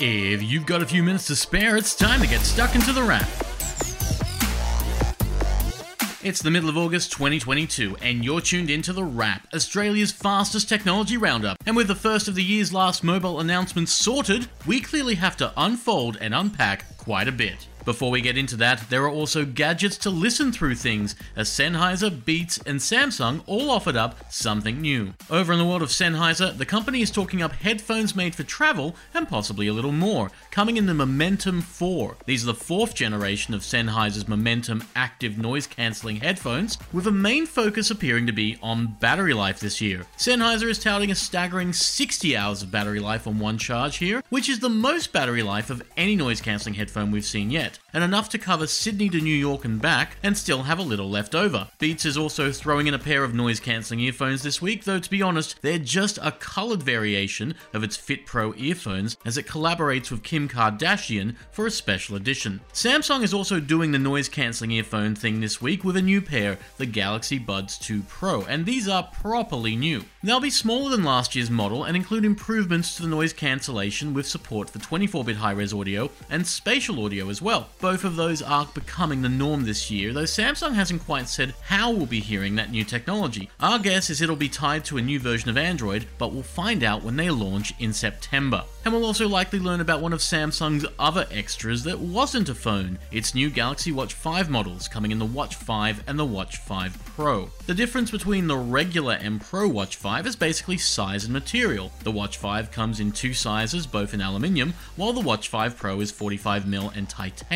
If you've got a few minutes to spare, it's time to get stuck into the wrap. It's the middle of August 2022, and you're tuned into The Wrap, Australia's fastest technology roundup. And with the first of the year's last mobile announcements sorted, we clearly have to unfold and unpack quite a bit. Before we get into that, there are also gadgets to listen through things, as Sennheiser, Beats, and Samsung all offered up something new. Over in the world of Sennheiser, the company is talking up headphones made for travel and possibly a little more, coming in the Momentum 4. These are the fourth generation of Sennheiser's Momentum active noise cancelling headphones, with a main focus appearing to be on battery life this year. Sennheiser is touting a staggering 60 hours of battery life on one charge here, which is the most battery life of any noise cancelling headphone we've seen yet and enough to cover Sydney to New York and back, and still have a little left over. Beats is also throwing in a pair of noise cancelling earphones this week, though to be honest, they're just a coloured variation of its Fit Pro earphones as it collaborates with Kim Kardashian for a special edition. Samsung is also doing the noise cancelling earphone thing this week with a new pair, the Galaxy Buds 2 Pro, and these are properly new. They'll be smaller than last year's model and include improvements to the noise cancellation with support for 24 bit high res audio and spatial audio as well. Both of those are becoming the norm this year, though Samsung hasn't quite said how we'll be hearing that new technology. Our guess is it'll be tied to a new version of Android, but we'll find out when they launch in September. And we'll also likely learn about one of Samsung's other extras that wasn't a phone, its new Galaxy Watch 5 models coming in the Watch 5 and the Watch 5 Pro. The difference between the regular and Pro Watch 5 is basically size and material. The Watch 5 comes in two sizes, both in aluminium, while the Watch 5 Pro is 45mm and titanium.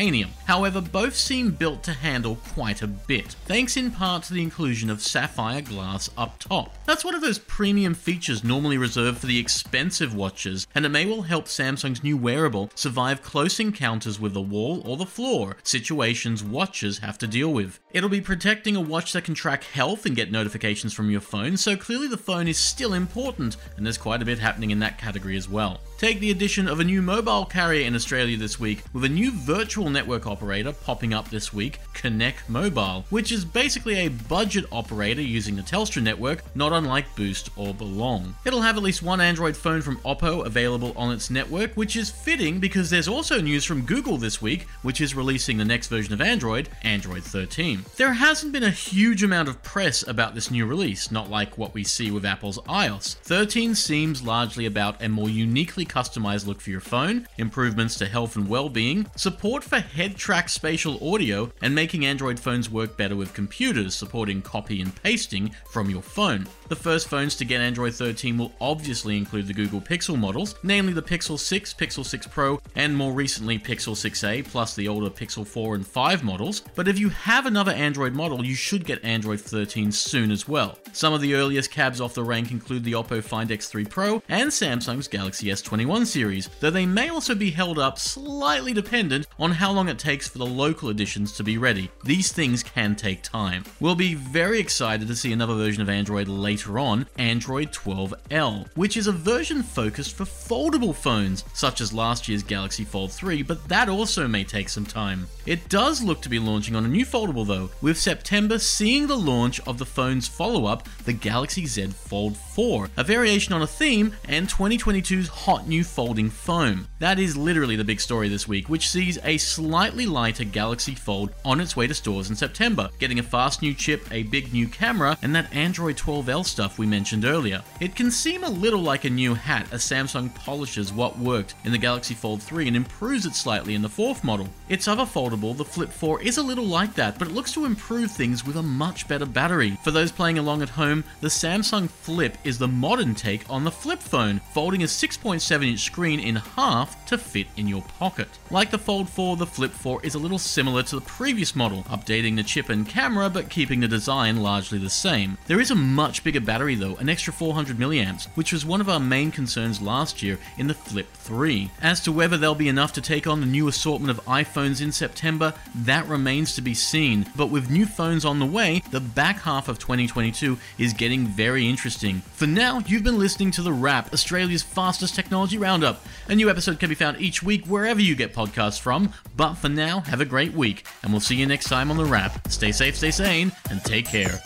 However, both seem built to handle quite a bit, thanks in part to the inclusion of sapphire glass up top. That's one of those premium features normally reserved for the expensive watches, and it may well help Samsung's new wearable survive close encounters with the wall or the floor, situations watches have to deal with. It'll be protecting a watch that can track health and get notifications from your phone, so clearly the phone is still important, and there's quite a bit happening in that category as well. Take the addition of a new mobile carrier in Australia this week, with a new virtual network operator popping up this week, Connect Mobile, which is basically a budget operator using the Telstra network, not unlike Boost or Belong. It'll have at least one Android phone from Oppo available on its network, which is fitting because there's also news from Google this week, which is releasing the next version of Android, Android 13. There hasn't been a huge amount of press about this new release, not like what we see with Apple's iOS. 13 seems largely about a more uniquely customized look for your phone, improvements to health and well-being, support for head track spatial audio, and making Android phones work better with computers, supporting copy and pasting from your phone. The first phones to get Android 13 will obviously include the Google Pixel models, namely the Pixel 6, Pixel 6 Pro, and more recently Pixel 6a, plus the older Pixel 4 and 5 models. But if you have another Android model, you should get Android 13 soon as well. Some of the earliest cabs off the rank include the Oppo Find X3 Pro and Samsung's Galaxy S21 series, though they may also be held up slightly dependent on how long it takes for the local editions to be ready. These things can take time. We'll be very excited to see another version of Android later on, Android 12L, which is a version focused for foldable phones, such as last year's Galaxy Fold 3, but that also may take some time. It does look to be launching on a new foldable though, with September seeing the launch of the phone's follow up, the Galaxy Z Fold 4, a variation on a theme, and 2022's hot new folding phone. That is literally the big story this week, which sees a slightly lighter Galaxy Fold on its way to stores in September, getting a fast new chip, a big new camera, and that Android 12L stuff we mentioned earlier. It can seem a little like a new hat as Samsung polishes what worked in the Galaxy Fold 3 and improves it slightly in the fourth model. Its other foldable, the Flip 4, is a little like that, but it looks to improve things with a much better battery. For those playing along at home, the Samsung Flip is the modern take on the flip phone, folding a 6.7 inch screen in half to fit in your pocket. Like the Fold 4, the Flip 4 is a little similar to the previous model, updating the chip and camera but keeping the design largely the same. There is a much bigger battery though, an extra 400 milliamps, which was one of our main concerns last year in the Flip 3. As to whether they'll be enough to take on the new assortment of iPhones in September, that remains to be seen. But with new phones on the way, the back half of 2022 is getting very interesting. For now, you've been listening to The Wrap, Australia's fastest technology roundup. A new episode can be found each week wherever you get podcasts from. But for now, have a great week, and we'll see you next time on The Wrap. Stay safe, stay sane, and take care.